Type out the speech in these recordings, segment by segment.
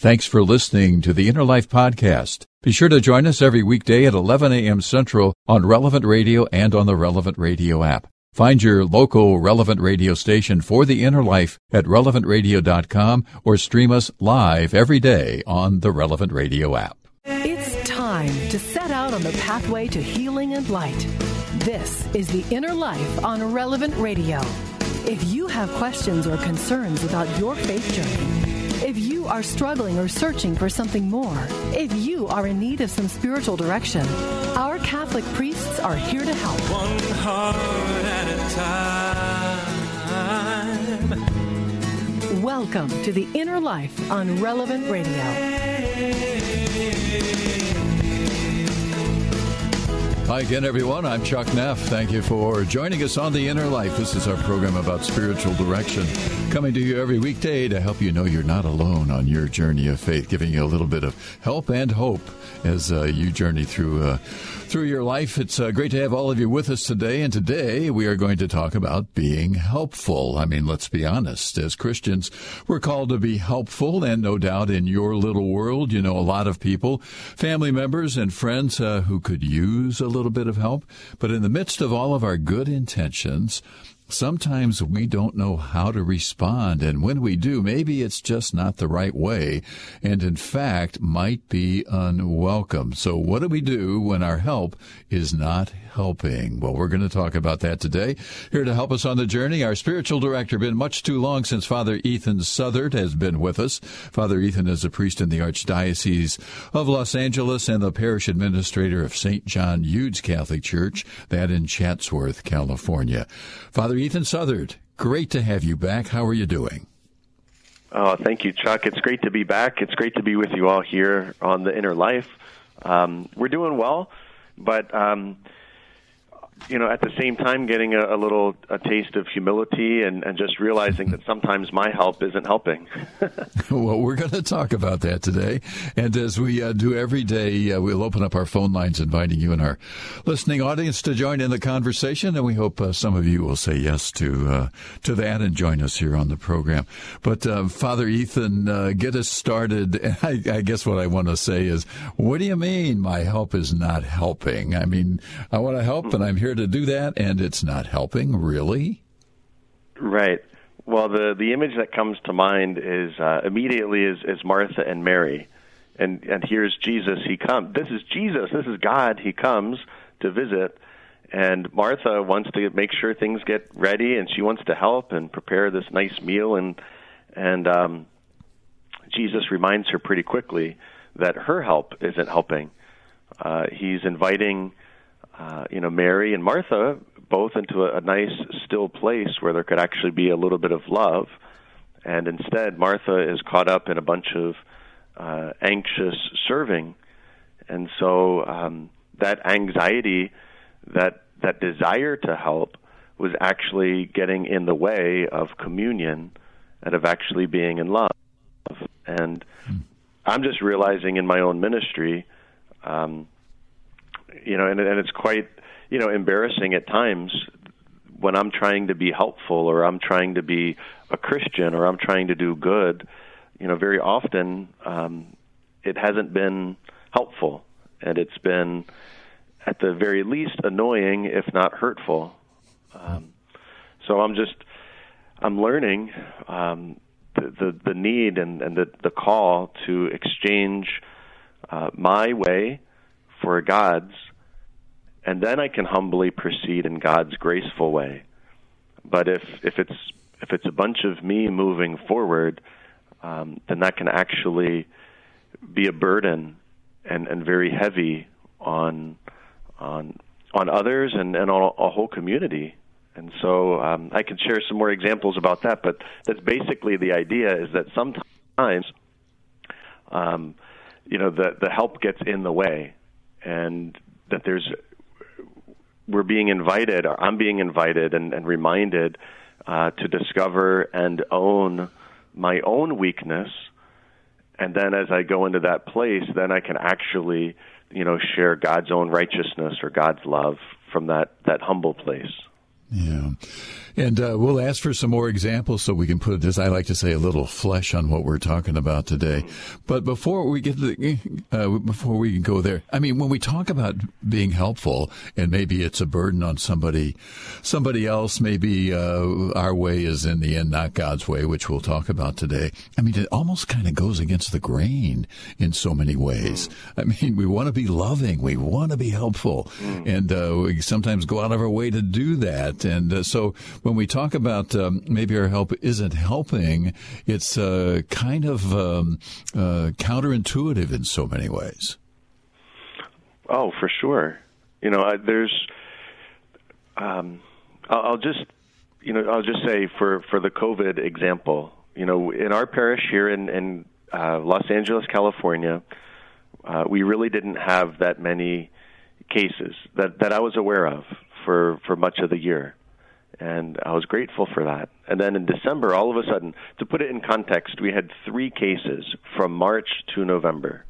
Thanks for listening to the Inner Life Podcast. Be sure to join us every weekday at 11 a.m. Central on Relevant Radio and on the Relevant Radio app. Find your local Relevant Radio station for the inner life at relevantradio.com or stream us live every day on the Relevant Radio app. It's time to set out on the pathway to healing and light. This is the inner life on Relevant Radio. If you have questions or concerns about your faith journey, if you are struggling or searching for something more, if you are in need of some spiritual direction, our Catholic priests are here to help. One heart at a time. Welcome to the Inner Life on Relevant Radio. Hi again, everyone. I'm Chuck Neff. Thank you for joining us on The Inner Life. This is our program about spiritual direction, coming to you every weekday to help you know you're not alone on your journey of faith, giving you a little bit of help and hope as uh, you journey through uh, through your life. It's uh, great to have all of you with us today. And today we are going to talk about being helpful. I mean, let's be honest. As Christians, we're called to be helpful. And no doubt in your little world, you know a lot of people, family members and friends uh, who could use a little bit of help. But in the midst of all of our good intentions, sometimes we don't know how to respond. And when we do, maybe it's just not the right way and in fact might be unwelcome. So what do we do when our help is not helping? Well, we're going to talk about that today. Here to help us on the journey, our spiritual director. Been much too long since Father Ethan Southard has been with us. Father Ethan is a priest in the Archdiocese of Los Angeles and the parish administrator of St. John Eudes Catholic Church, that in Chatsworth, California. Father Ethan Southard, great to have you back. How are you doing? Oh, thank you, Chuck. It's great to be back. It's great to be with you all here on the Inner Life. Um, we're doing well, but um, you know, at the same time, getting a, a little a taste of humility and, and just realizing that sometimes my help isn't helping. well, we're going to talk about that today, and as we uh, do every day, uh, we'll open up our phone lines, inviting you and our listening audience to join in the conversation, and we hope uh, some of you will say yes to uh, to that and join us here on the program. But uh, Father Ethan, uh, get us started. I, I guess what I want to say is, what do you mean my help is not helping? I mean, I want to help, and I'm here to do that, and it's not helping, really? Right. Well, the the image that comes to mind is uh, immediately is, is Martha and Mary, and and here's Jesus. He comes. This is Jesus. This is God. He comes to visit, and Martha wants to make sure things get ready, and she wants to help and prepare this nice meal, and and um, Jesus reminds her pretty quickly that her help isn't helping. Uh, he's inviting uh, you know, Mary and Martha both into a, a nice, still place where there could actually be a little bit of love. And instead, Martha is caught up in a bunch of uh, anxious serving. And so um, that anxiety, that, that desire to help, was actually getting in the way of communion and of actually being in love. And hmm. I'm just realizing in my own ministry, um, you know, and, and it's quite, you know, embarrassing at times when I'm trying to be helpful or I'm trying to be a Christian or I'm trying to do good. You know, very often um, it hasn't been helpful, and it's been, at the very least, annoying, if not hurtful. Um, so I'm just, I'm learning um, the, the the need and, and the the call to exchange uh, my way for God's, and then I can humbly proceed in God's graceful way. But if if it's if it's a bunch of me moving forward, um, then that can actually be a burden and, and very heavy on on on others and, and on a whole community. And so um, I can share some more examples about that, but that's basically the idea is that sometimes um, you know the the help gets in the way and that there's we're being invited, or I'm being invited and, and reminded uh, to discover and own my own weakness. And then as I go into that place, then I can actually, you know, share God's own righteousness or God's love from that, that humble place. Yeah. And uh, we'll ask for some more examples so we can put, as I like to say, a little flesh on what we're talking about today. But before we get the, uh, before we go there, I mean, when we talk about being helpful, and maybe it's a burden on somebody, somebody else, maybe uh, our way is in the end not God's way, which we'll talk about today. I mean, it almost kind of goes against the grain in so many ways. I mean, we want to be loving, we want to be helpful, and uh, we sometimes go out of our way to do that. And uh, so when we talk about um, maybe our help isn't helping, it's uh, kind of um, uh, counterintuitive in so many ways. Oh, for sure. You know, I, there's. Um, I'll, I'll just, you know, I'll just say for for the COVID example. You know, in our parish here in in uh, Los Angeles, California, uh, we really didn't have that many cases that that I was aware of for for much of the year and I was grateful for that. And then in December, all of a sudden, to put it in context, we had three cases from March to November,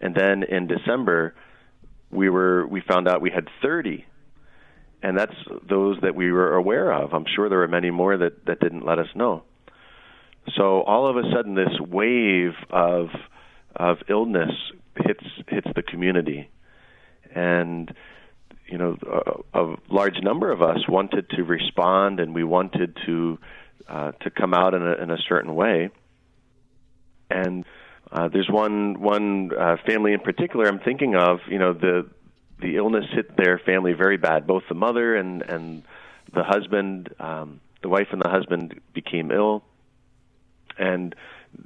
and then in December, we were we found out we had 30, and that's those that we were aware of. I'm sure there were many more that that didn't let us know. So all of a sudden, this wave of of illness hits hits the community, and you know, a, a, large number of us wanted to respond, and we wanted to uh, to come out in a, in a certain way. And uh, there's one one uh, family in particular I'm thinking of. You know, the the illness hit their family very bad. Both the mother and and the husband, um, the wife and the husband became ill, and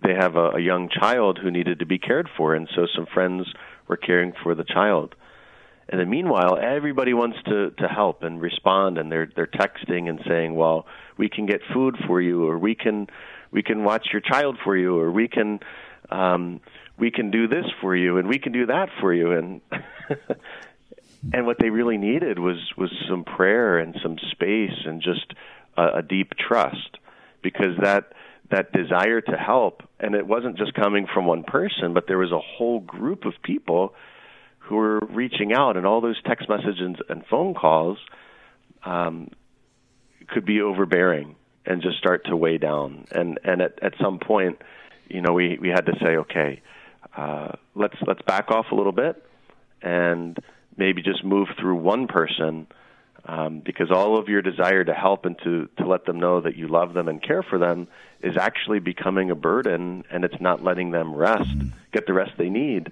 they have a, a young child who needed to be cared for. And so some friends were caring for the child and then meanwhile, everybody wants to to help and respond, and they're they're texting and saying, "Well, we can get food for you, or we can we can watch your child for you, or we can um, we can do this for you, and we can do that for you." And and what they really needed was was some prayer and some space and just a, a deep trust, because that that desire to help, and it wasn't just coming from one person, but there was a whole group of people who were reaching out, and all those text messages and phone calls um, could be overbearing and just start to weigh down. And and at at some point, you know, we we had to say, okay, uh, let's let's back off a little bit and maybe just move through one person. Um, because all of your desire to help and to, to let them know that you love them and care for them is actually becoming a burden and it's not letting them rest, get the rest they need.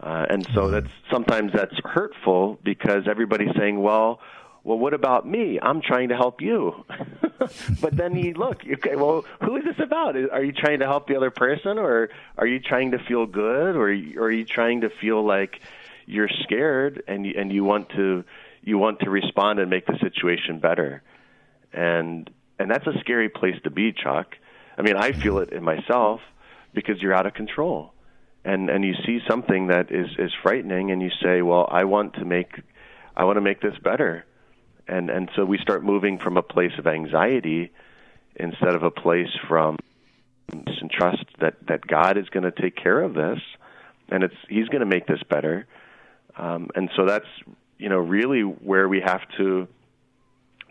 Uh, and so that's sometimes that's hurtful because everybody's saying, well, well, what about me? I'm trying to help you. but then you look, okay, well, who is this about? Are you trying to help the other person, or are you trying to feel good, or, or are you trying to feel like you're scared and you, and you want to you want to respond and make the situation better? And and that's a scary place to be, Chuck. I mean, I feel it in myself because you're out of control and and you see something that is is frightening and you say well i want to make i want to make this better. And and so we start moving from a place of anxiety instead of a place from and trust that that god is going to take care of this and it's he's going to make this better. Um, and so that's you know really where we have to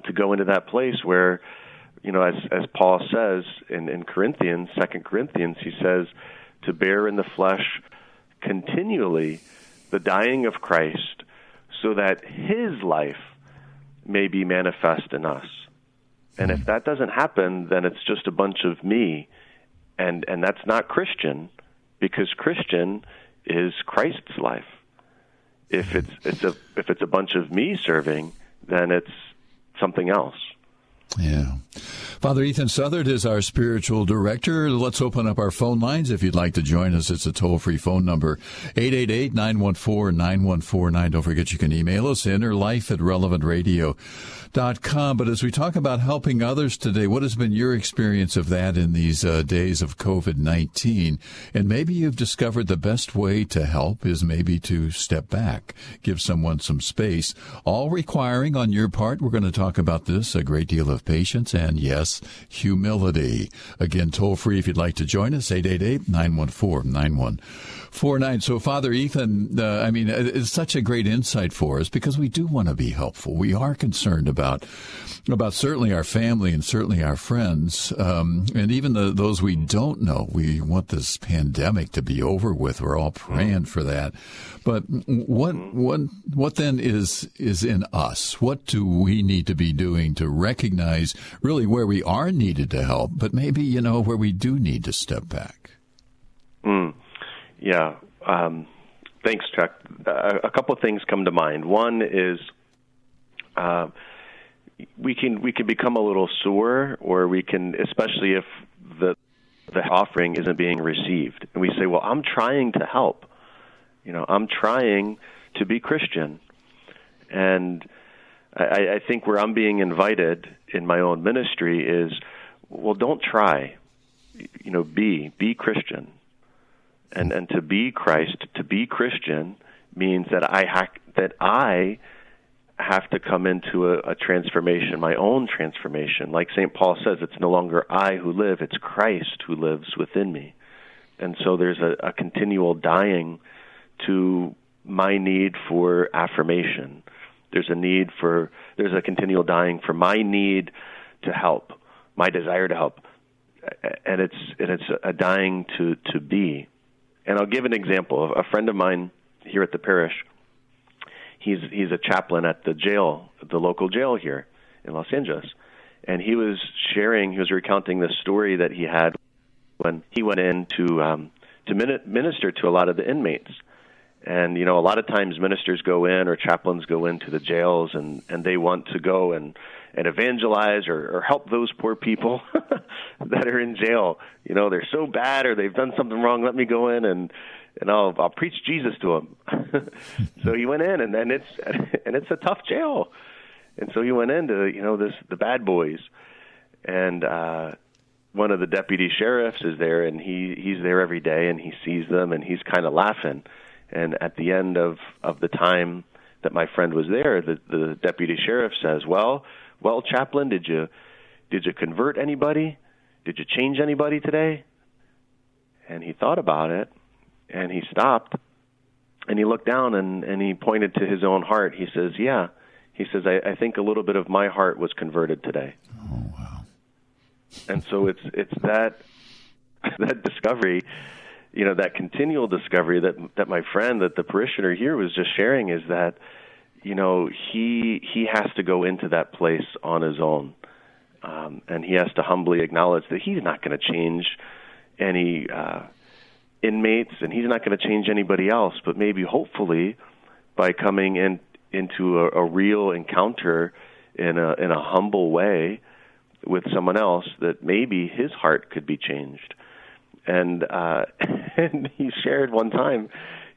to go into that place where you know as as paul says in in corinthians second corinthians he says to bear in the flesh continually the dying of Christ, so that his life may be manifest in us. And if hmm. that doesn't happen, then it's just a bunch of me, and and that's not Christian, because Christian is Christ's life. If hmm. it's it's a if it's a bunch of me serving, then it's something else. Yeah. Father Ethan Southard is our spiritual director. Let's open up our phone lines if you'd like to join us. It's a toll free phone number 888 914 9149. Don't forget you can email us innerlife at relevantradio.com. But as we talk about helping others today, what has been your experience of that in these uh, days of COVID 19? And maybe you've discovered the best way to help is maybe to step back, give someone some space, all requiring on your part, we're going to talk about this, a great deal of patience and, yes, humility. Again, toll free if you'd like to join us, 888 914 9149. four nine. So, Father Ethan, uh, I mean, it's such a great insight for us because we do want to be helpful. We are concerned about about certainly our family and certainly our friends, um, and even the, those we don't know. We want this pandemic to be over with. We're all praying for that. But what what what then is is in us? What do we need to be doing to recognize really where we are needed to help, but maybe you know where we do need to step back? Mm. Yeah. Um, thanks, Chuck. Uh, a couple of things come to mind. One is uh, we can we can become a little sore, or we can, especially if the the offering isn't being received, and we say, "Well, I'm trying to help. You know, I'm trying to be Christian," and I, I think where I'm being invited in my own ministry is, well, don't try. You know, be be Christian and and to be Christ, to be Christian means that I ha- that I have to come into a, a transformation, my own transformation. Like St. Paul says, it's no longer I who live, it's Christ who lives within me. And so there's a, a continual dying to my need for affirmation. There's a need for, there's a continual dying for my need to help, my desire to help. And it's, and it's a dying to, to be. And I'll give an example. A friend of mine here at the parish, he's he's a chaplain at the jail, the local jail here in Los Angeles, and he was sharing, he was recounting the story that he had when he went in to um, to minister to a lot of the inmates. And you know, a lot of times ministers go in or chaplains go into the jails, and and they want to go and and evangelize or, or help those poor people that are in jail. You know, they're so bad or they've done something wrong. Let me go in and and I'll I'll preach Jesus to them. so he went in, and then it's and it's a tough jail. And so he went into you know this the bad boys, and uh, one of the deputy sheriffs is there, and he he's there every day, and he sees them, and he's kind of laughing. And at the end of of the time that my friend was there, the the deputy sheriff says, "Well, well, chaplain, did you did you convert anybody? Did you change anybody today? And he thought about it and he stopped and he looked down and, and he pointed to his own heart. He says, Yeah. He says, I, I think a little bit of my heart was converted today. Oh wow. And so it's it's that that discovery, you know, that continual discovery that that my friend, that the parishioner here was just sharing is that you know he he has to go into that place on his own. Um, and he has to humbly acknowledge that he's not going to change any uh, inmates and he's not going to change anybody else. But maybe hopefully by coming in into a, a real encounter in a in a humble way with someone else that maybe his heart could be changed and uh and he shared one time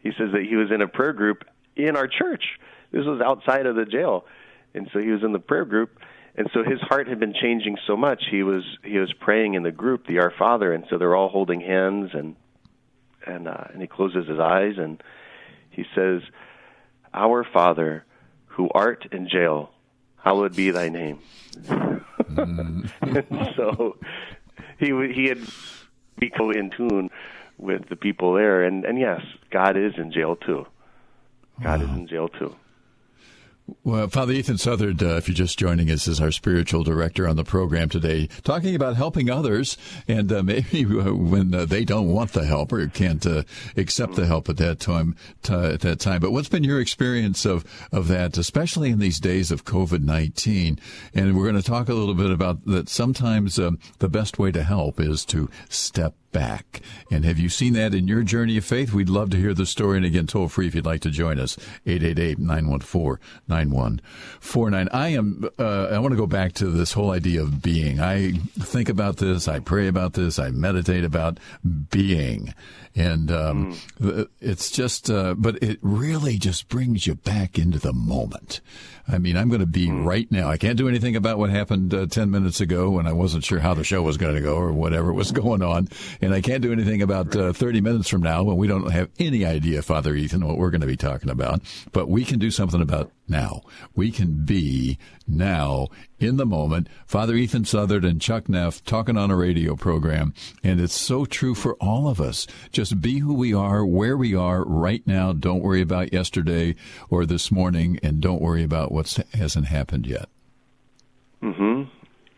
he says that he was in a prayer group in our church this was outside of the jail, and so he was in the prayer group, and so his heart had been changing so much. He was he was praying in the group, the Our Father, and so they're all holding hands, and and uh, and he closes his eyes and he says, "Our Father, who art in jail, hallowed be thy name." Mm. and so he he had become in tune with the people there, and and yes, God is in jail too. God wow. is in jail too. Well, Father Ethan Southard, uh, if you're just joining us, is our spiritual director on the program today, talking about helping others, and uh, maybe when uh, they don't want the help or can't uh, accept the help at that time. T- at that time, but what's been your experience of of that, especially in these days of COVID nineteen? And we're going to talk a little bit about that. Sometimes um, the best way to help is to step back. And have you seen that in your journey of faith? We'd love to hear the story. And again, toll free if you'd like to join us, 888-914-9149. I am, uh, I want to go back to this whole idea of being. I think about this. I pray about this. I meditate about being. And um, mm. it's just, uh, but it really just brings you back into the moment. I mean, I'm going to be mm. right now. I can't do anything about what happened uh, 10 minutes ago when I wasn't sure how the show was going to go or whatever was going on. And I can't do anything about uh, 30 minutes from now when we don't have any idea, Father Ethan, what we're going to be talking about. But we can do something about now now. We can be now in the moment. Father Ethan Southard and Chuck Neff talking on a radio program, and it's so true for all of us. Just be who we are, where we are right now. Don't worry about yesterday or this morning, and don't worry about what hasn't happened yet. Hmm.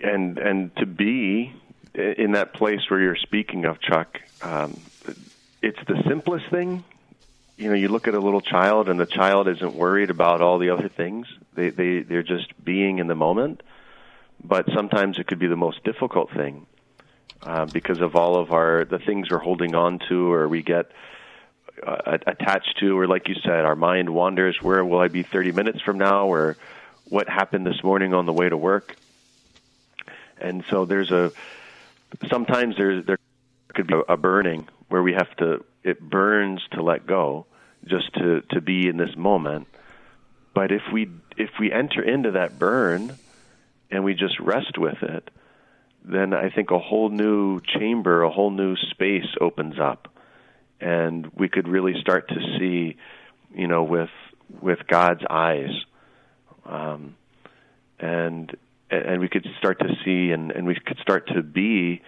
And and to be in that place where you're speaking of, Chuck, um, it's the simplest thing you know, you look at a little child and the child isn't worried about all the other things. They they they're just being in the moment. But sometimes it could be the most difficult thing uh, because of all of our the things we're holding on to or we get uh, attached to, or like you said, our mind wanders. Where will I be 30 minutes from now? Or what happened this morning on the way to work? And so there's a sometimes there there could be a burning where we have to it burns to let go just to to be in this moment but if we if we enter into that burn and we just rest with it then i think a whole new chamber a whole new space opens up and we could really start to see you know with with god's eyes. Um and and we could start to see and and we could start to be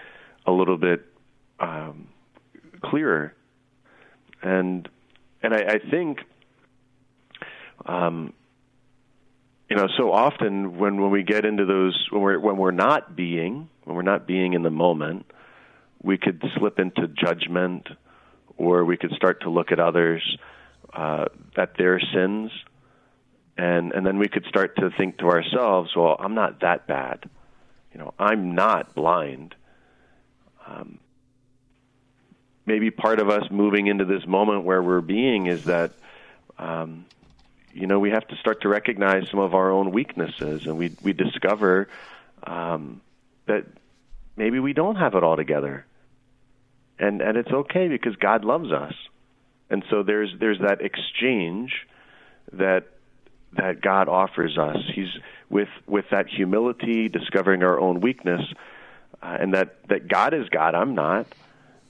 a little bit um clearer. And and I, I think, um, you know, so often when when we get into those when we're when we're not being when we're not being in the moment, we could slip into judgment, or we could start to look at others uh, at their sins, and and then we could start to think to ourselves, well, I'm not that bad, you know, I'm not blind. Um, maybe part of us moving into this moment where we're being is that um, you know we have to start to recognize some of our own weaknesses and we we discover um, that maybe we don't have it all together and and it's okay because God loves us and so there's there's that exchange that that God offers us he's with with that humility discovering our own weakness uh, and that that God is God I'm not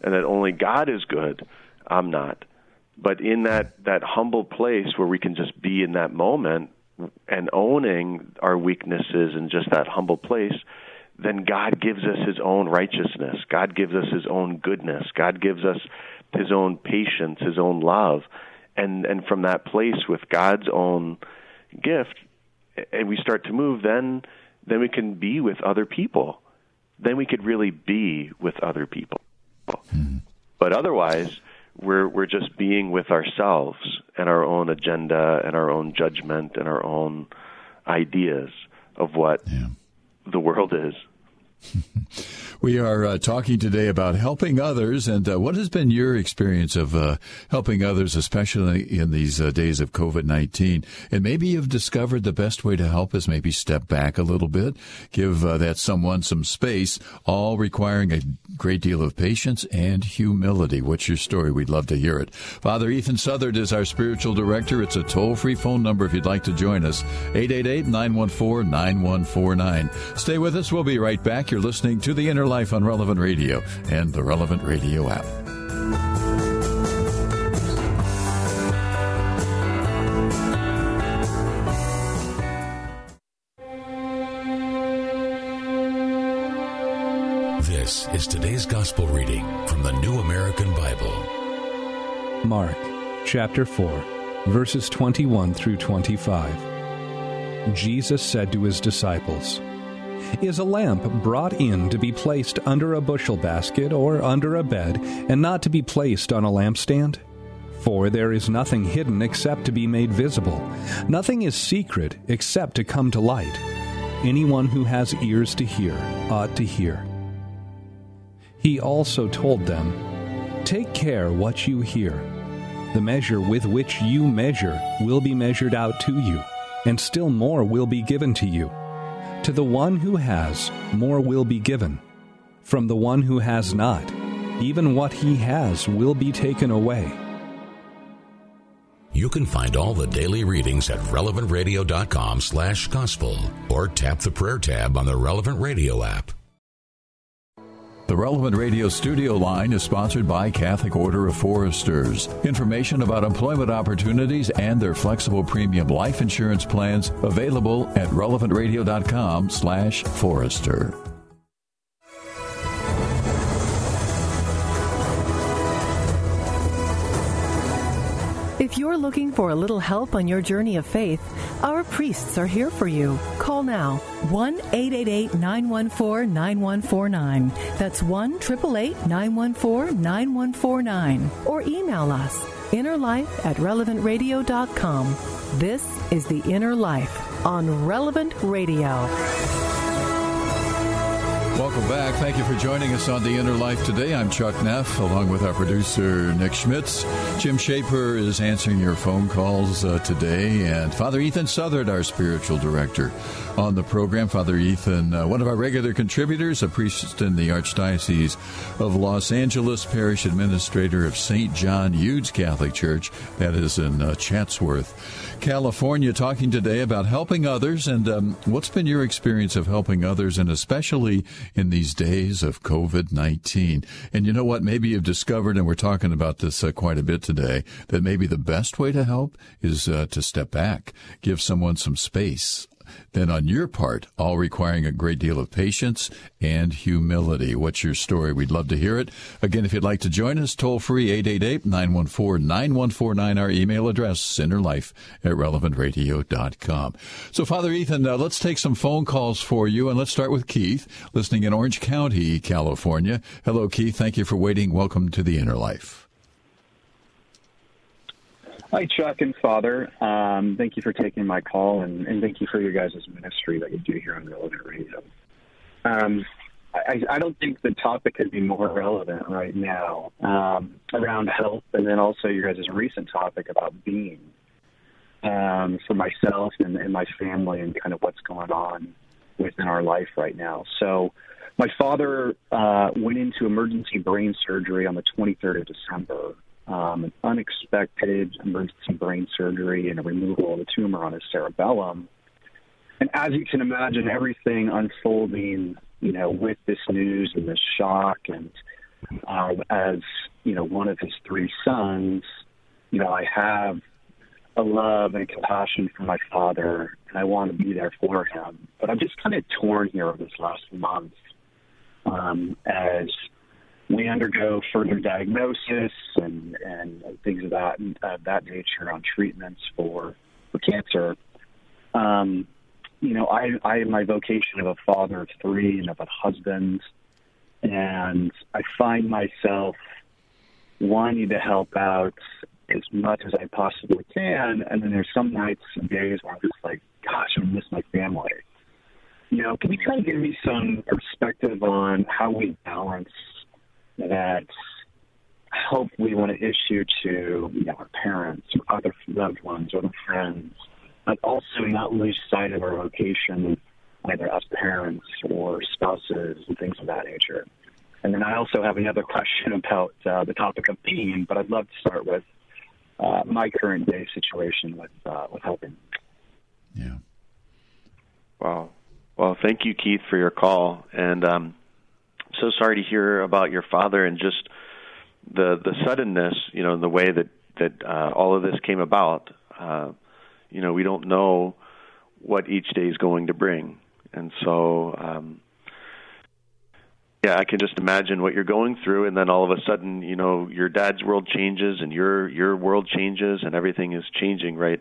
and that only God is good. I'm not. But in that that humble place where we can just be in that moment and owning our weaknesses in just that humble place, then God gives us his own righteousness. God gives us his own goodness. God gives us his own patience, his own love. And and from that place with God's own gift and we start to move then then we can be with other people. Then we could really be with other people. But otherwise, we're we're just being with ourselves and our own agenda and our own judgment and our own ideas of what yeah. The world is. We are uh, talking today about helping others, and uh, what has been your experience of uh, helping others, especially in these uh, days of COVID 19? And maybe you've discovered the best way to help is maybe step back a little bit, give uh, that someone some space, all requiring a great deal of patience and humility. What's your story? We'd love to hear it. Father Ethan Southard is our spiritual director. It's a toll free phone number if you'd like to join us 888 914 9149. Stay with us. We'll be right back. You're listening to The Inner Life on Relevant Radio and the Relevant Radio app. This is today's gospel reading from the New American Bible. Mark chapter 4, verses 21 through 25. Jesus said to his disciples, is a lamp brought in to be placed under a bushel basket or under a bed, and not to be placed on a lampstand? For there is nothing hidden except to be made visible, nothing is secret except to come to light. Anyone who has ears to hear ought to hear. He also told them, Take care what you hear. The measure with which you measure will be measured out to you, and still more will be given to you. To the one who has, more will be given. From the one who has not, even what he has will be taken away. You can find all the daily readings at relevantradio.com slash gospel or tap the prayer tab on the Relevant Radio app. The Relevant Radio studio line is sponsored by Catholic Order of Foresters. Information about employment opportunities and their flexible premium life insurance plans available at relevantradio.com slash forester. If you're looking for a little help on your journey of faith, our priests are here for you. Call now 1 888 914 9149. That's 1 888 914 9149. Or email us innerlife at relevantradio.com. This is The Inner Life on Relevant Radio. Welcome back. Thank you for joining us on The Inner Life today. I'm Chuck Neff, along with our producer, Nick Schmitz. Jim Shaper is answering your phone calls uh, today, and Father Ethan Southard, our spiritual director, on the program. Father Ethan, uh, one of our regular contributors, a priest in the Archdiocese of Los Angeles, parish administrator of St. John Eudes Catholic Church, that is in uh, Chatsworth, California, talking today about helping others. And um, what's been your experience of helping others, and especially in these days of COVID 19. And you know what? Maybe you've discovered, and we're talking about this uh, quite a bit today, that maybe the best way to help is uh, to step back, give someone some space, then on your part, all requiring a great deal of patience and humility. What's your story? We'd love to hear it. Again, if you'd like to join us, toll free 888 914 9149, our email address, innerlife at relevantradio.com. So, Father Ethan, uh, let's take some phone calls for you, and let's start with Keith, listening in Orange County, California. Hello, Keith. Thank you for waiting. Welcome to the Inner Life. Hi, Chuck and Father. Um, thank you for taking my call, and, and, thank you for your guys' ministry that you do here on Relevant Radio. Um, I, I, don't think the topic could be more relevant right now um, around health, and then also your guys' recent topic about being um, for myself and, and my family, and kind of what's going on within our life right now. So, my father uh, went into emergency brain surgery on the 23rd of December um, an unexpected emergency brain surgery and a removal of a tumor on his cerebellum. And as you can imagine, everything unfolding, you know, with this news and this shock, and um, as you know, one of his three sons, you know, I have a love and compassion for my father, and I want to be there for him. But I'm just kind of torn here over this last month um, as we undergo further diagnosis and, and things of that uh, that nature on treatments for for cancer. Um, you know, I I my vocation of a father of three and of a husband, and I find myself wanting to help out as much as I possibly can. And then there's some nights and days where I'm just like, gosh, I miss my family. You know, can you kind of give me some perspective on how we balance that help we want to issue to you know, our parents or other loved ones or friends, but also not lose sight of our vocation, either as parents or spouses and things of that nature. And then I also have another question about uh, the topic of pain, but I'd love to start with uh, my current day situation with uh, with helping. Yeah. Wow. Well, thank you, Keith, for your call. And um, so sorry to hear about your father and just the the suddenness, you know, the way that that uh, all of this came about. Uh, you know, we don't know what each day is going to bring, and so um, yeah, I can just imagine what you're going through, and then all of a sudden, you know, your dad's world changes, and your your world changes, and everything is changing right,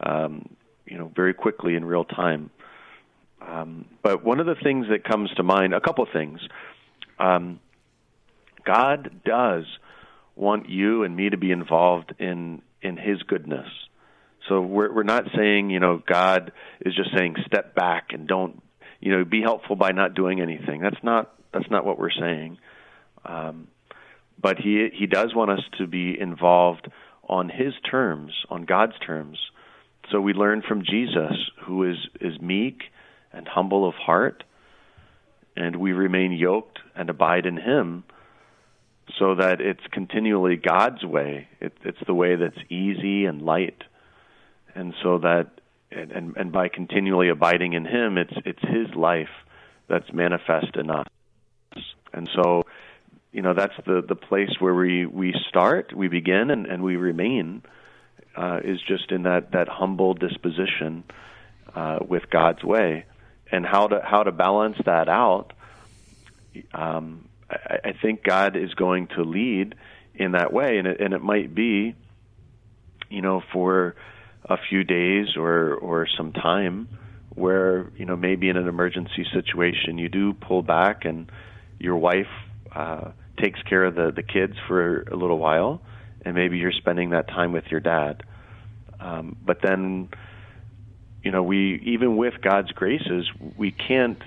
um, you know, very quickly in real time. Um, but one of the things that comes to mind, a couple of things. Um, God does want you and me to be involved in in His goodness. So we're we're not saying you know God is just saying step back and don't you know be helpful by not doing anything. That's not that's not what we're saying. Um, but he he does want us to be involved on His terms, on God's terms. So we learn from Jesus, who is is meek and humble of heart, and we remain yoked and abide in Him so that it's continually God's way. It, it's the way that's easy and light. And so that, and, and by continually abiding in Him, it's, it's His life that's manifest in us. And so you know that's the the place where we we start, we begin, and and we remain. Uh, is just in that that humble disposition uh, with God's way, and how to how to balance that out. Um, I, I think God is going to lead in that way, and it, and it might be, you know, for a few days or or some time where you know maybe in an emergency situation you do pull back and your wife uh, takes care of the the kids for a little while, and maybe you're spending that time with your dad. Um, but then, you know, we even with God's graces, we can't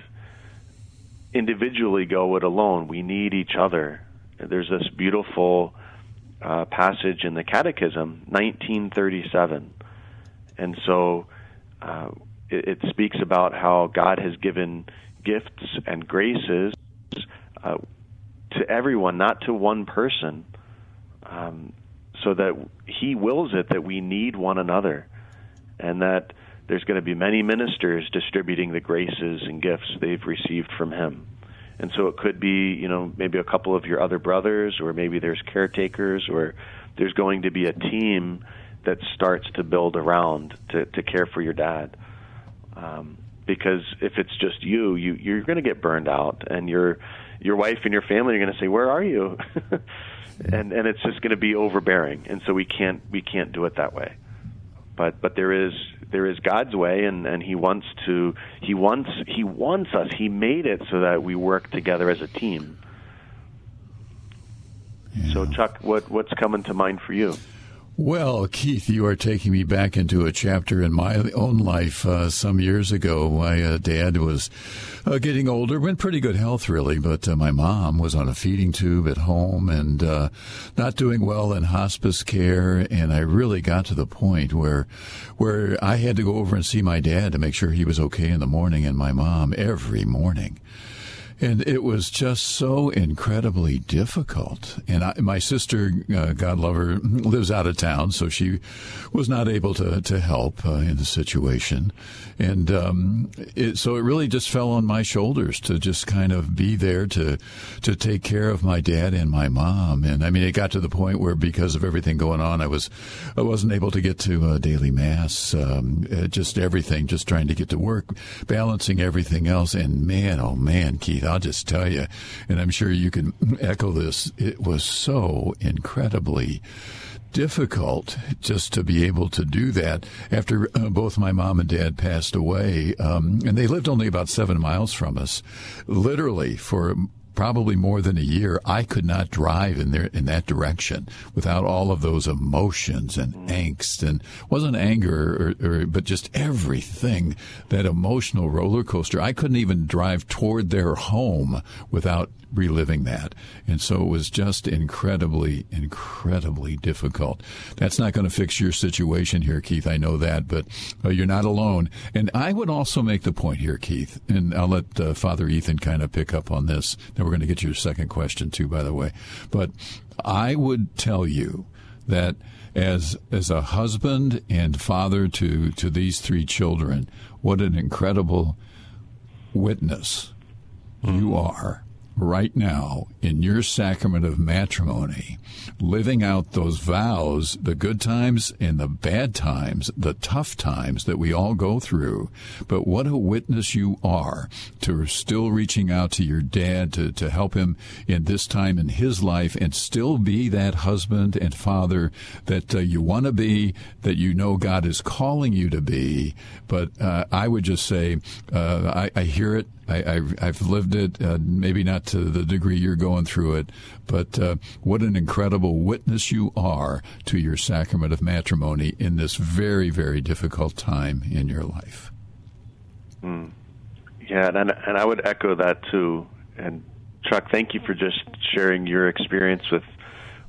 individually go it alone. We need each other. There's this beautiful uh, passage in the Catechism, 1937, and so uh, it, it, speaks about how God has given gifts and graces uh, to everyone, not to one person, um, so that He wills it that we need one another, and that there's going to be many ministers distributing the graces and gifts they've received from Him. And so it could be, you know, maybe a couple of your other brothers, or maybe there's caretakers, or there's going to be a team that starts to build around to, to care for your dad. Um, because if it's just you, you you're going to get burned out, and your your wife and your family are going to say, "Where are you?" and and it's just going to be overbearing, and so we can't we can't do it that way. But but there is there is God's way, and and He wants to He wants He wants us. He made it so that we work together as a team. Yeah. So Chuck, what what's coming to mind for you? Well, Keith, you are taking me back into a chapter in my own life. Uh, some years ago, my uh, dad was uh, getting older, in pretty good health, really, but uh, my mom was on a feeding tube at home and uh, not doing well in hospice care. And I really got to the point where, where I had to go over and see my dad to make sure he was okay in the morning, and my mom every morning. And it was just so incredibly difficult. And I, my sister, uh, God love her, lives out of town, so she was not able to, to help uh, in the situation. And um, it, so it really just fell on my shoulders to just kind of be there to to take care of my dad and my mom. And I mean, it got to the point where because of everything going on, I was I wasn't able to get to uh, daily mass, um, uh, just everything, just trying to get to work, balancing everything else. And man, oh man, Keith, I'll just tell you, and I'm sure you can echo this. It was so incredibly difficult just to be able to do that after uh, both my mom and dad passed away. Um, and they lived only about seven miles from us, literally for probably more than a year, I could not drive in there in that direction without all of those emotions and angst and wasn't anger or, or, but just everything that emotional roller coaster. I couldn't even drive toward their home without reliving that. And so it was just incredibly, incredibly difficult. That's not going to fix your situation here, Keith. I know that, but uh, you're not alone. And I would also make the point here, Keith, and I'll let uh, Father Ethan kind of pick up on this. Then we're going to get your second question too, by the way. But I would tell you that as as a husband and father to to these three children, what an incredible witness mm-hmm. you are right now in your sacrament of matrimony, living out those vows, the good times and the bad times, the tough times that we all go through. But what a witness you are to still reaching out to your dad to, to help him in this time in his life and still be that husband and father that uh, you want to be, that you know God is calling you to be. But uh, I would just say, uh, I, I hear it I, have lived it, uh, maybe not to the degree you're going through it, but uh, what an incredible witness you are to your sacrament of matrimony in this very, very difficult time in your life. Mm. Yeah, and and I would echo that too. And Chuck, thank you for just sharing your experience with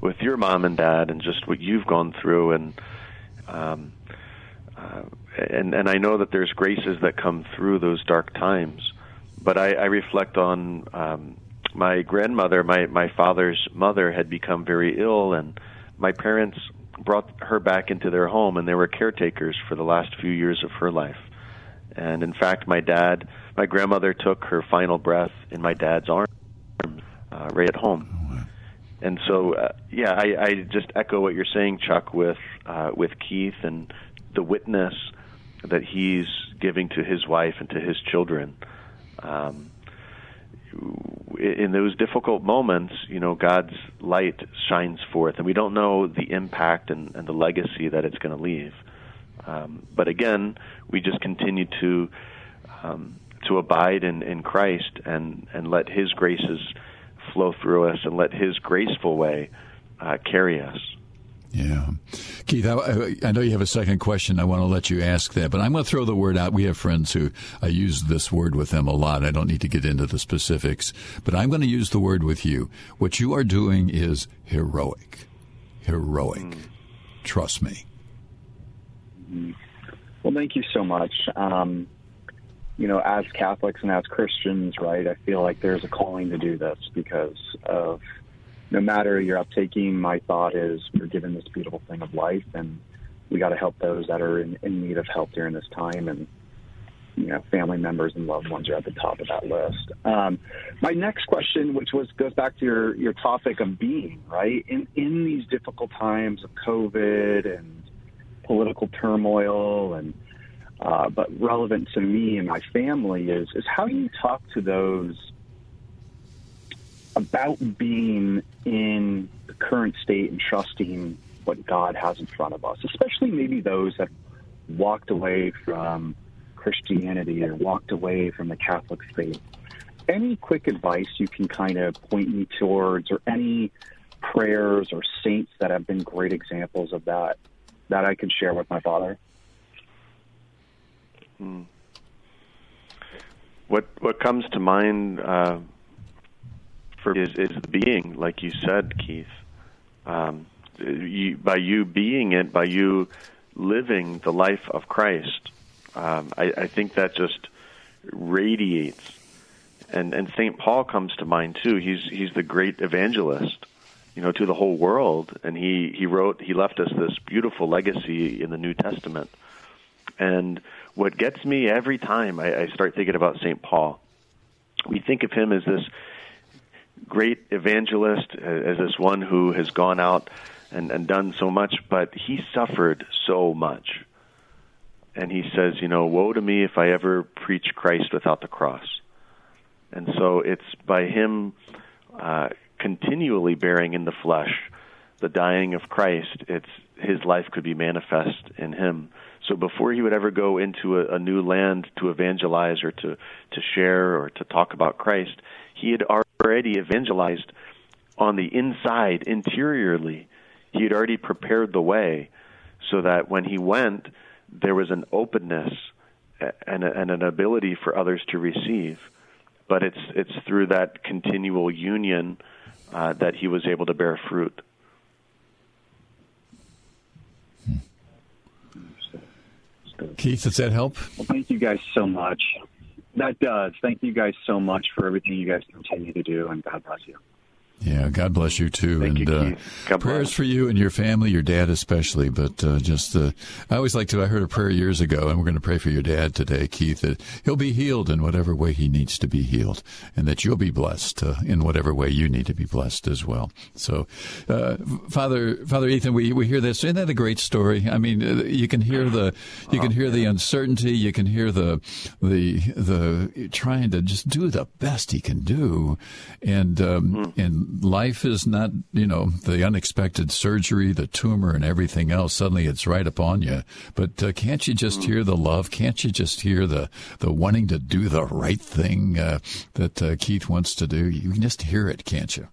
with your mom and dad, and just what you've gone through, and um, uh, and and I know that there's graces that come through those dark times but I, I reflect on um, my grandmother, my my father's mother, had become very ill, and my parents brought her back into their home, and they were caretakers for the last few years of her life. And in fact, my dad, my grandmother took her final breath in my dad's arms, uh, right at home. and so, uh, yeah, I, I just echo what you're saying, Chuck, with uh, with Keith and the witness that he's giving to his wife and to his children. Um, in those difficult moments, you know, God's light shines forth, and we don't know the impact and, and the legacy that it's going to leave. Um, but again, we just continue to um, to abide in, in Christ and and let His graces flow through us, and let His graceful way uh, carry us. Yeah. Keith, I, I, know you have a second question. I want to let you ask that, but I'm going to throw the word out. We have friends who I use this word with them a lot. I don't need to get into the specifics, but I'm going to use the word with you. What you are doing is heroic. Heroic. Mm. Trust me. Well, thank you so much. Um, you know, as Catholics and as Christians, right, I feel like there's a calling to do this because of no matter your uptaking, my thought is we're given this beautiful thing of life, and we got to help those that are in, in need of help during this time. And you know, family members and loved ones are at the top of that list. Um, my next question, which was goes back to your your topic of being right in in these difficult times of COVID and political turmoil and uh, but relevant to me and my family is is how do you talk to those about being in the current state and trusting what God has in front of us, especially maybe those that walked away from Christianity or walked away from the Catholic faith. Any quick advice you can kind of point me towards, or any prayers or saints that have been great examples of that that I can share with my father? Hmm. What what comes to mind uh, for is is the being, like you said, Keith. Um, you, by you being it, by you living the life of Christ, um, I, I think that just radiates. And and Saint Paul comes to mind too. He's he's the great evangelist, you know, to the whole world. And he he wrote he left us this beautiful legacy in the New Testament. And what gets me every time I, I start thinking about Saint Paul, we think of him as this great evangelist, as this one who has gone out and, and done so much, but he suffered so much. And he says, you know, woe to me if I ever preach Christ without the cross. And so it's by him uh, continually bearing in the flesh the dying of Christ, it's his life could be manifest in him. So before he would ever go into a, a new land to evangelize or to, to share or to talk about Christ, he had already evangelized on the inside, interiorly. He had already prepared the way so that when he went, there was an openness and, a, and an ability for others to receive. But it's it's through that continual union uh, that he was able to bear fruit. Keith, does that help? Well, thank you guys so much. That does. Thank you guys so much for everything you guys continue to do, and God bless you. Yeah, God bless you too, Thank and you, uh, prayers for you and your family, your dad especially. But uh, just, uh, I always like to. I heard a prayer years ago, and we're going to pray for your dad today, Keith. That he'll be healed in whatever way he needs to be healed, and that you'll be blessed uh, in whatever way you need to be blessed as well. So, uh, Father, Father Ethan, we we hear this. Isn't that a great story? I mean, uh, you can hear the you can hear the uncertainty. You can hear the the the trying to just do the best he can do, and um, mm. and life is not, you know, the unexpected surgery, the tumor, and everything else. Suddenly it's right upon you. But uh, can't you just hear the love? Can't you just hear the, the wanting to do the right thing uh, that uh, Keith wants to do? You can just hear it, can't you?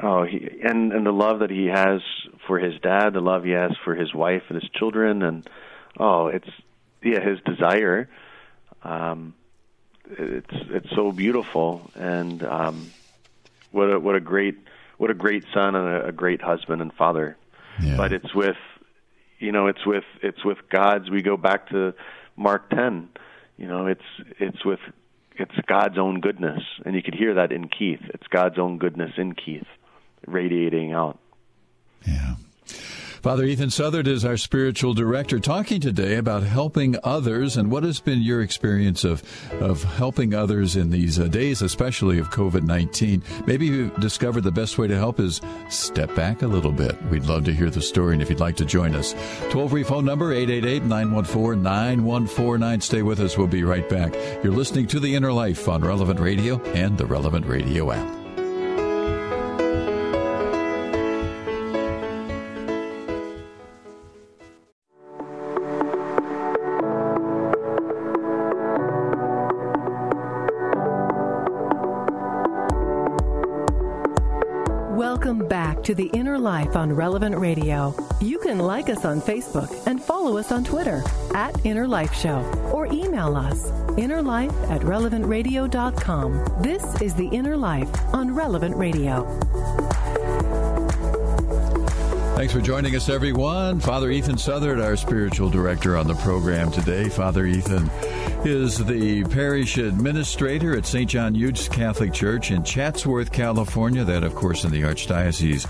Oh, he, and and the love that he has for his dad, the love he has for his wife and his children, and oh, it's yeah, his desire. Um, it's it's so beautiful, and um, what a what a great what a great son and a, a great husband and father. Yeah. But it's with you know it's with it's with God's. We go back to Mark ten. You know it's it's with it's God's own goodness, and you could hear that in Keith. It's God's own goodness in Keith, radiating out. Yeah. Father Ethan Southard is our spiritual director, talking today about helping others and what has been your experience of of helping others in these uh, days, especially of COVID nineteen. Maybe you discovered the best way to help is step back a little bit. We'd love to hear the story, and if you'd like to join us, toll free phone number 888-914-9149. Stay with us. We'll be right back. You're listening to the Inner Life on Relevant Radio and the Relevant Radio app. Life on Relevant Radio. You can like us on Facebook and follow us on Twitter at Inner Life Show or email us innerlife at relevantradio.com. This is The Inner Life on Relevant Radio. Thanks for joining us, everyone. Father Ethan Southard, our spiritual director on the program today. Father Ethan is the parish administrator at St. John Eudes Catholic Church in Chatsworth, California. That, of course, in the Archdiocese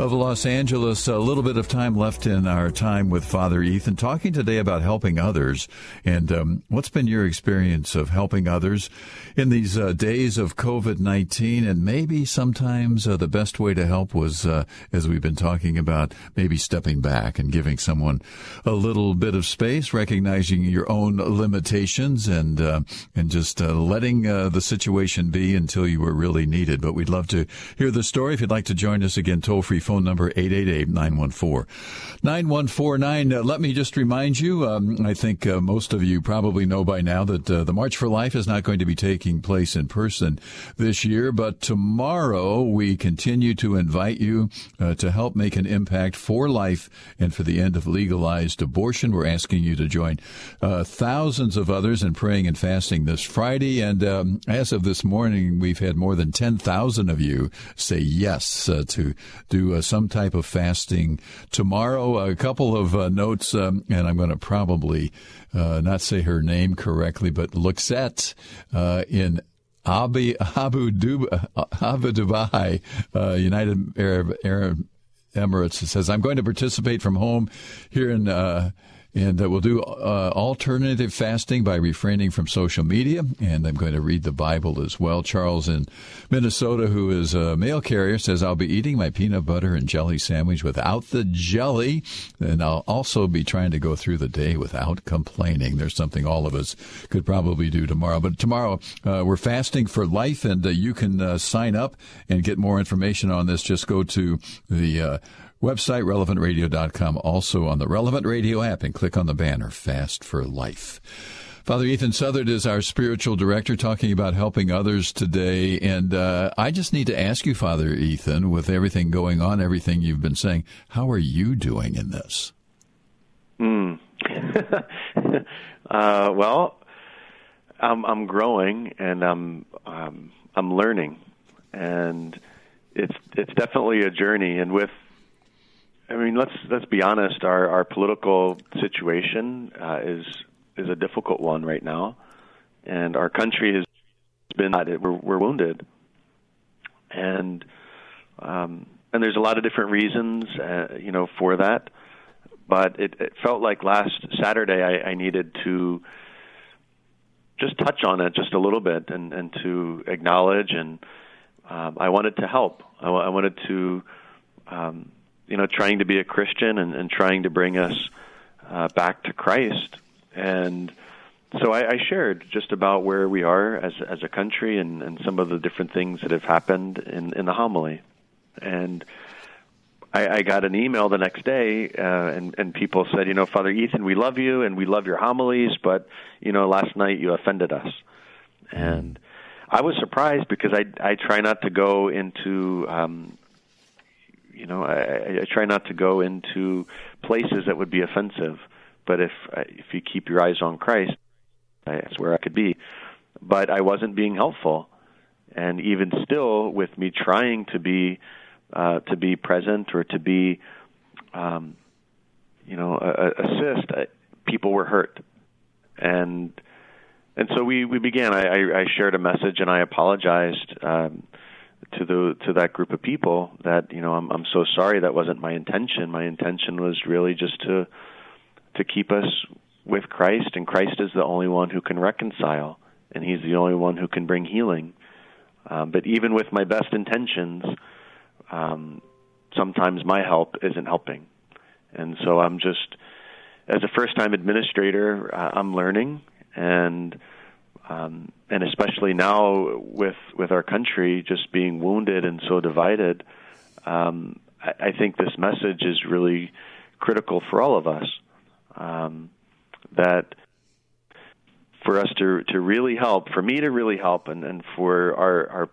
of Los Angeles. A little bit of time left in our time with Father Ethan, talking today about helping others. And um, what's been your experience of helping others in these uh, days of COVID 19? And maybe sometimes uh, the best way to help was, uh, as we've been talking about, maybe stepping back and giving someone a little bit of space, recognizing your own limitations and uh, and just uh, letting uh, the situation be until you were really needed. But we'd love to hear the story. If you'd like to join us again, toll free phone number 888-914-9149. Uh, let me just remind you, um, I think uh, most of you probably know by now that uh, the March for Life is not going to be taking place in person this year, but tomorrow we continue to invite you to help make an impact for life and for the end of legalized abortion. We're asking you to join thousands of others and praying and fasting this Friday. And um, as of this morning, we've had more than 10,000 of you say yes uh, to do uh, some type of fasting tomorrow. A couple of uh, notes, um, and I'm going to probably uh, not say her name correctly, but Luxette uh, in Abu, Dubai, Abu uh, United Arab, Arab Emirates. It says, I'm going to participate from home here in uh, and uh, we'll do uh, alternative fasting by refraining from social media. And I'm going to read the Bible as well. Charles in Minnesota, who is a mail carrier, says, I'll be eating my peanut butter and jelly sandwich without the jelly. And I'll also be trying to go through the day without complaining. There's something all of us could probably do tomorrow. But tomorrow, uh, we're fasting for life, and uh, you can uh, sign up and get more information on this. Just go to the uh, website, relevantradio.com, also on the Relevant Radio app, and click on the banner Fast for Life. Father Ethan Southard is our spiritual director talking about helping others today. And uh, I just need to ask you, Father Ethan, with everything going on, everything you've been saying, how are you doing in this? Mm. uh, well, I'm, I'm growing and I'm, um, I'm learning. And it's, it's definitely a journey. And with I mean, let's let's be honest. Our our political situation uh, is is a difficult one right now, and our country has been we're, we're wounded, and um, and there's a lot of different reasons, uh, you know, for that. But it, it felt like last Saturday I, I needed to just touch on it just a little bit and and to acknowledge and um, I wanted to help. I, I wanted to. Um, you know, trying to be a Christian and, and trying to bring us uh, back to Christ. And so I, I shared just about where we are as as a country and, and some of the different things that have happened in, in the homily. And I, I got an email the next day, uh, and and people said, you know, Father Ethan, we love you and we love your homilies, but you know, last night you offended us. And I was surprised because I I try not to go into um, you know, I, I try not to go into places that would be offensive. But if uh, if you keep your eyes on Christ, that's where I could be. But I wasn't being helpful, and even still, with me trying to be uh, to be present or to be, um, you know, uh, assist, I, people were hurt, and and so we we began. I, I, I shared a message and I apologized. Um, to the to that group of people that you know I'm I'm so sorry that wasn't my intention. My intention was really just to to keep us with Christ, and Christ is the only one who can reconcile, and He's the only one who can bring healing. Um, but even with my best intentions, um, sometimes my help isn't helping, and so I'm just as a first-time administrator, uh, I'm learning and um, and especially now with with our country just being wounded and so divided, um, I, I think this message is really critical for all of us. Um, that for us to to really help, for me to really help, and, and for our, our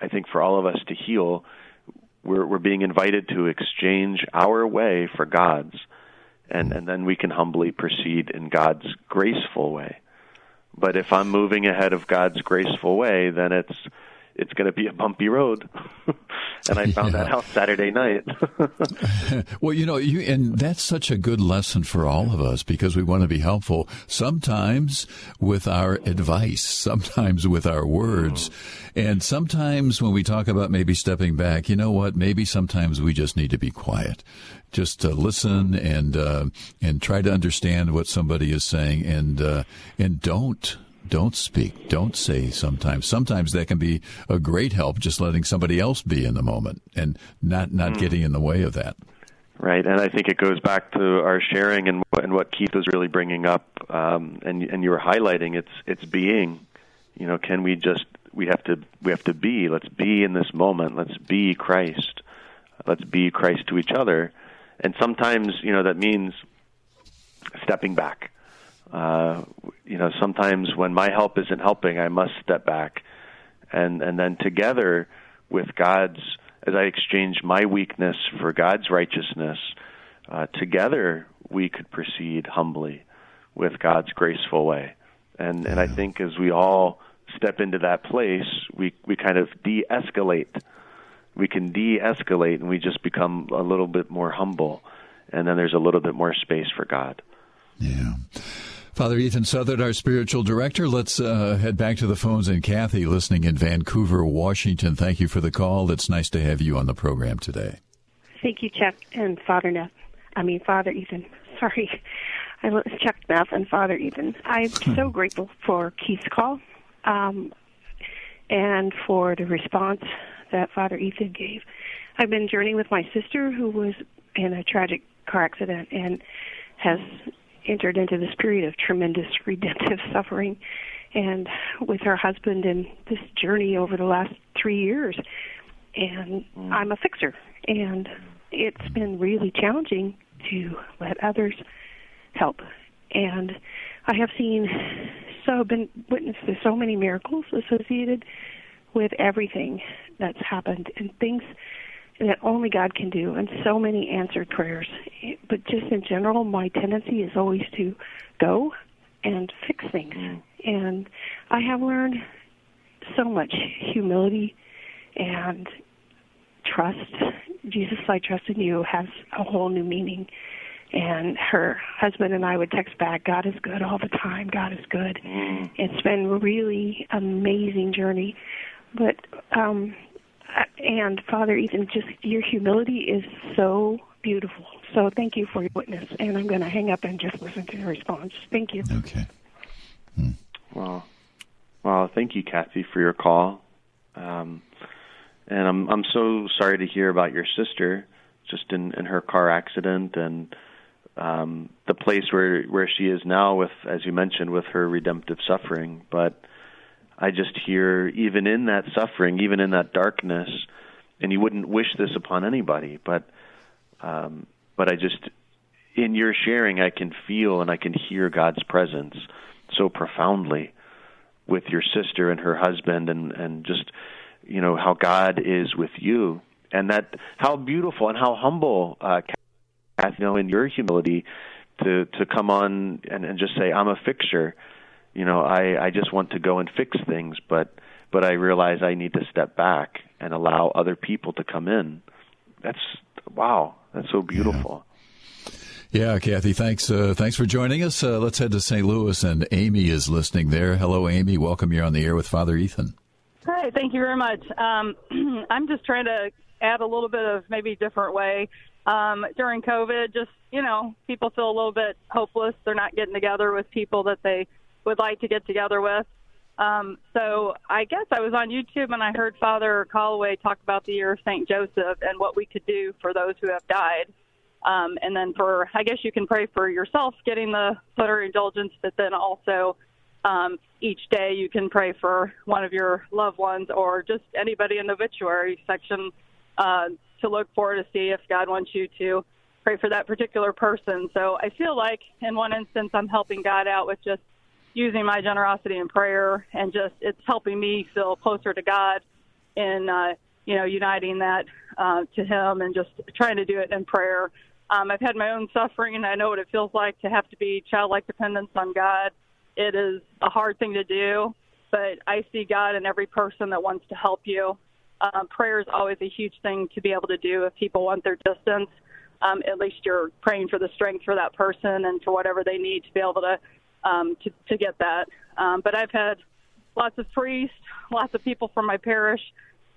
I think for all of us to heal, we're we're being invited to exchange our way for God's, and and then we can humbly proceed in God's graceful way. But if I'm moving ahead of God's graceful way, then it's it's going to be a bumpy road. and I found yeah. that out Saturday night. well, you know, you and that's such a good lesson for all of us because we want to be helpful sometimes with our advice, sometimes with our words. And sometimes when we talk about maybe stepping back, you know what? Maybe sometimes we just need to be quiet just to listen and uh, and try to understand what somebody is saying, and uh, and don't don't speak, don't say. Sometimes, sometimes that can be a great help. Just letting somebody else be in the moment and not not mm. getting in the way of that. Right, and I think it goes back to our sharing and what, and what Keith was really bringing up, um, and and you were highlighting. It's it's being, you know, can we just we have to we have to be. Let's be in this moment. Let's be Christ. Let's be Christ to each other and sometimes you know that means stepping back. Uh, you know, sometimes when my help isn't helping, I must step back, and and then together with God's, as I exchange my weakness for God's righteousness, uh, together we could proceed humbly with God's graceful way. And and I think as we all step into that place, we we kind of de-escalate we can de-escalate and we just become a little bit more humble, and then there's a little bit more space for God. Yeah. Father Ethan Southard, our spiritual director. Let's uh, head back to the phones. And Kathy, listening in Vancouver, Washington, thank you for the call. It's nice to have you on the program today. Thank you, Chuck and Father Neff. I mean, Father Ethan. Sorry. I was Chuck Neff and Father Ethan. I'm so grateful for Keith's call um, and for the response that Father Ethan gave. I've been journeying with my sister who was in a tragic car accident and has entered into this period of tremendous redemptive suffering and with her husband in this journey over the last three years and mm. i'm a fixer and it's been really challenging to let others help and i have seen so been witness to so many miracles associated with everything that's happened and things that only God can do, and so many answered prayers. But just in general, my tendency is always to go and fix things. Mm. And I have learned so much humility and trust. Jesus, I trust in you has a whole new meaning. And her husband and I would text back, God is good all the time. God is good. Mm. It's been a really amazing journey. But um, and Father Ethan, just your humility is so beautiful. So thank you for your witness. And I'm going to hang up and just listen to your response. Thank you. Okay. Hmm. Well, well, thank you, Kathy, for your call. Um, and I'm I'm so sorry to hear about your sister, just in in her car accident and um, the place where where she is now, with as you mentioned, with her redemptive suffering. But I just hear, even in that suffering, even in that darkness, and you wouldn't wish this upon anybody, but um, but I just, in your sharing, I can feel and I can hear God's presence so profoundly with your sister and her husband, and and just you know how God is with you, and that how beautiful and how humble, uh, you know, in your humility to to come on and, and just say, I'm a fixer you know, I I just want to go and fix things, but but I realize I need to step back and allow other people to come in. That's wow, that's so beautiful. Yeah. yeah Kathy, thanks. Uh, thanks for joining us. Uh, let's head to St. Louis, and Amy is listening there. Hello, Amy. Welcome. You're on the air with Father Ethan. Hi, thank you very much. Um, I'm just trying to add a little bit of maybe different way. Um, during COVID, just, you know, people feel a little bit hopeless. They're not getting together with people that they would like to get together with. Um, so I guess I was on YouTube and I heard Father Calloway talk about the year of St. Joseph and what we could do for those who have died. Um, and then for, I guess you can pray for yourself getting the plenary indulgence, but then also um, each day you can pray for one of your loved ones or just anybody in the obituary section uh, to look for to see if God wants you to pray for that particular person. So I feel like in one instance I'm helping God out with just using my generosity in prayer and just it's helping me feel closer to God in uh, you know uniting that uh, to Him and just trying to do it in prayer. Um, I've had my own suffering and I know what it feels like to have to be childlike dependence on God. It is a hard thing to do, but I see God in every person that wants to help you. Um, prayer is always a huge thing to be able to do if people want their distance. Um, at least you're praying for the strength for that person and for whatever they need to be able to um, to, to get that. Um, but I've had lots of priests, lots of people from my parish,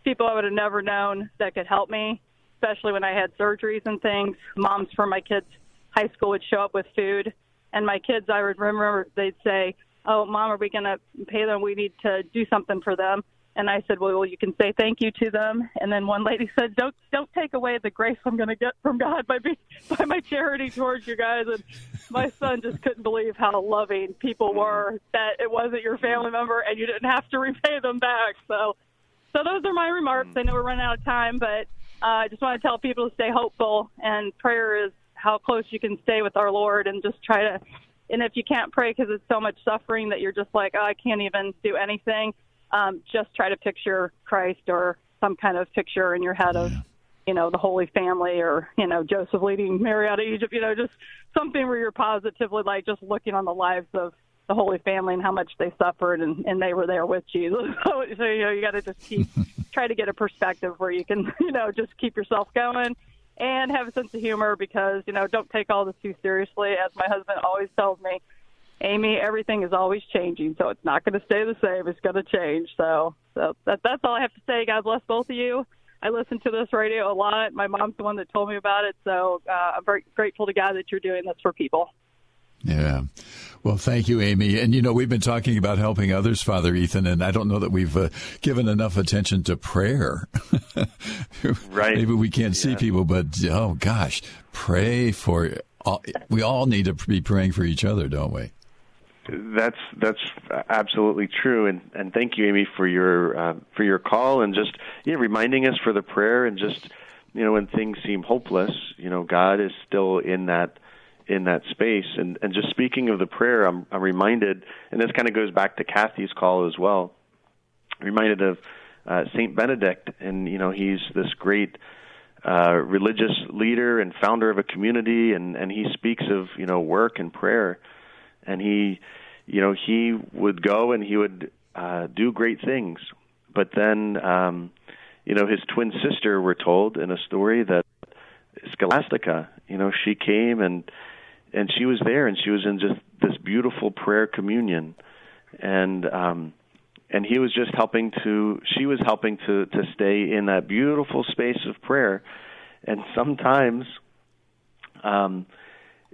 people I would have never known that could help me, especially when I had surgeries and things. Moms from my kids' high school would show up with food, and my kids, I would remember they'd say, "Oh, mom, are we going to pay them? We need to do something for them." And I said, well, you can say thank you to them. And then one lady said, don't don't take away the grace I'm going to get from God by be, by my charity towards you guys. And my son just couldn't believe how loving people were that it wasn't your family member and you didn't have to repay them back. So, so those are my remarks. I know we're running out of time, but uh, I just want to tell people to stay hopeful. And prayer is how close you can stay with our Lord, and just try to. And if you can't pray because it's so much suffering that you're just like, oh, I can't even do anything um, just try to picture Christ or some kind of picture in your head of, you know, the Holy Family or, you know, Joseph leading Mary out of Egypt, you know, just something where you're positively like just looking on the lives of the Holy Family and how much they suffered and, and they were there with Jesus. So, so you know, you got to just keep, try to get a perspective where you can, you know, just keep yourself going and have a sense of humor because, you know, don't take all this too seriously. As my husband always tells me, Amy, everything is always changing, so it's not going to stay the same. It's going to change. So, so that, that's all I have to say. God bless both of you. I listen to this radio a lot. My mom's the one that told me about it, so uh, I'm very grateful to God that you're doing this for people. Yeah. Well, thank you, Amy. And you know, we've been talking about helping others, Father Ethan, and I don't know that we've uh, given enough attention to prayer. right. Maybe we can't see people, but oh gosh, pray for all, we all need to be praying for each other, don't we? That's that's absolutely true, and and thank you, Amy, for your uh, for your call and just you know, reminding us for the prayer and just you know when things seem hopeless, you know God is still in that in that space. And and just speaking of the prayer, I'm I'm reminded, and this kind of goes back to Kathy's call as well. Reminded of uh, Saint Benedict, and you know he's this great. Uh, religious leader and founder of a community, and, and he speaks of you know work and prayer and he, you know, he would go and he would uh, do great things. But then, um, you know, his twin sister, we're told in a story that Scholastica, you know, she came and and she was there and she was in just this beautiful prayer communion, and um, and he was just helping to she was helping to to stay in that beautiful space of prayer, and sometimes, um,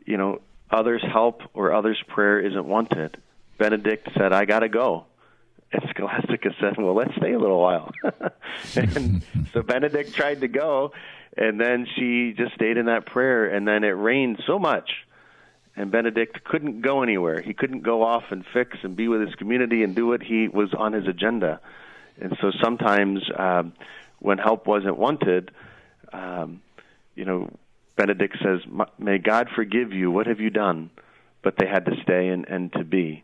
you know, others' help or others' prayer isn't wanted. Benedict said, I got to go. And Scholastica said, Well, let's stay a little while. and so Benedict tried to go, and then she just stayed in that prayer, and then it rained so much. And Benedict couldn't go anywhere. He couldn't go off and fix and be with his community and do what he was on his agenda. And so sometimes um, when help wasn't wanted, um, you know, Benedict says, May God forgive you. What have you done? But they had to stay and, and to be.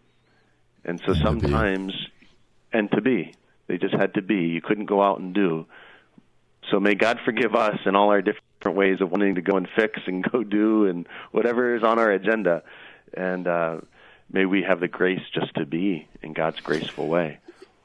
And so and sometimes, to and to be. They just had to be. You couldn't go out and do. So may God forgive us and all our different ways of wanting to go and fix and go do and whatever is on our agenda. And uh, may we have the grace just to be in God's graceful way.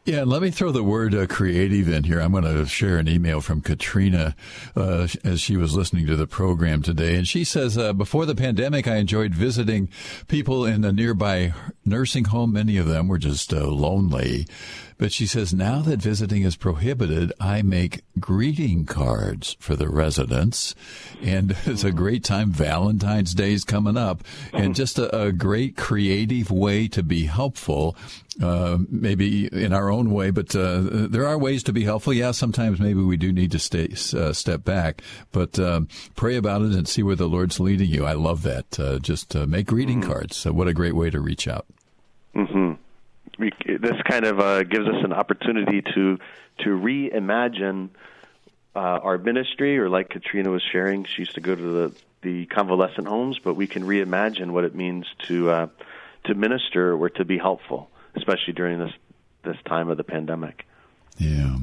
Yeah, let me throw the word uh, creative in here. I'm going to share an email from Katrina uh, as she was listening to the program today. And she says, uh, Before the pandemic, I enjoyed visiting people in a nearby nursing home. Many of them were just uh, lonely. But she says, now that visiting is prohibited, I make greeting cards for the residents. And it's a great time. Valentine's Day is coming up. And just a, a great creative way to be helpful. Uh, maybe in our own way, but uh, there are ways to be helpful. Yeah, sometimes maybe we do need to stay uh, step back, but um, pray about it and see where the Lord's leading you. I love that. Uh, just uh, make greeting mm-hmm. cards. So what a great way to reach out. Mm-hmm this kind of uh, gives us an opportunity to to reimagine uh, our ministry, or like Katrina was sharing, she used to go to the the convalescent homes, but we can reimagine what it means to uh, to minister or to be helpful, especially during this this time of the pandemic. Yeah.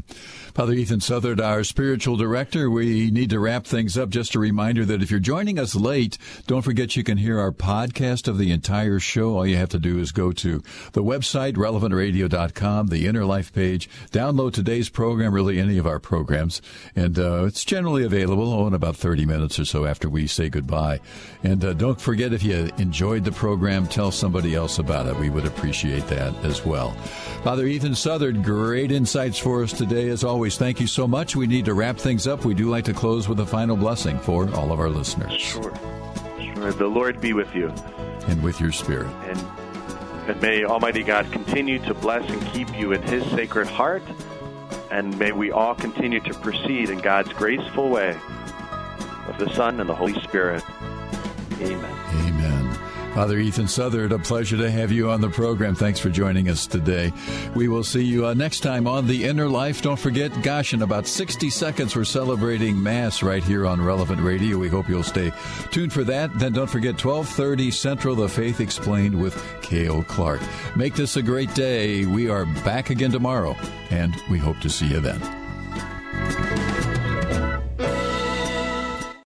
Father Ethan Southard, our spiritual director, we need to wrap things up. Just a reminder that if you're joining us late, don't forget you can hear our podcast of the entire show. All you have to do is go to the website, relevantradio.com, the Inner Life page, download today's program, really any of our programs, and uh, it's generally available oh, in about 30 minutes or so after we say goodbye. And uh, don't forget if you enjoyed the program, tell somebody else about it. We would appreciate that as well. Father Ethan Southard, great insights for us today, as always thank you so much. We need to wrap things up. We do like to close with a final blessing for all of our listeners. Sure. Sure. The Lord be with you. And with your spirit. And, and may Almighty God continue to bless and keep you in His sacred heart. And may we all continue to proceed in God's graceful way of the Son and the Holy Spirit. Amen. Amen. Father Ethan Southard, a pleasure to have you on the program. Thanks for joining us today. We will see you uh, next time on The Inner Life. Don't forget, gosh, in about 60 seconds, we're celebrating Mass right here on Relevant Radio. We hope you'll stay tuned for that. Then don't forget, 1230 Central, The Faith Explained with Cale Clarke. Make this a great day. We are back again tomorrow, and we hope to see you then.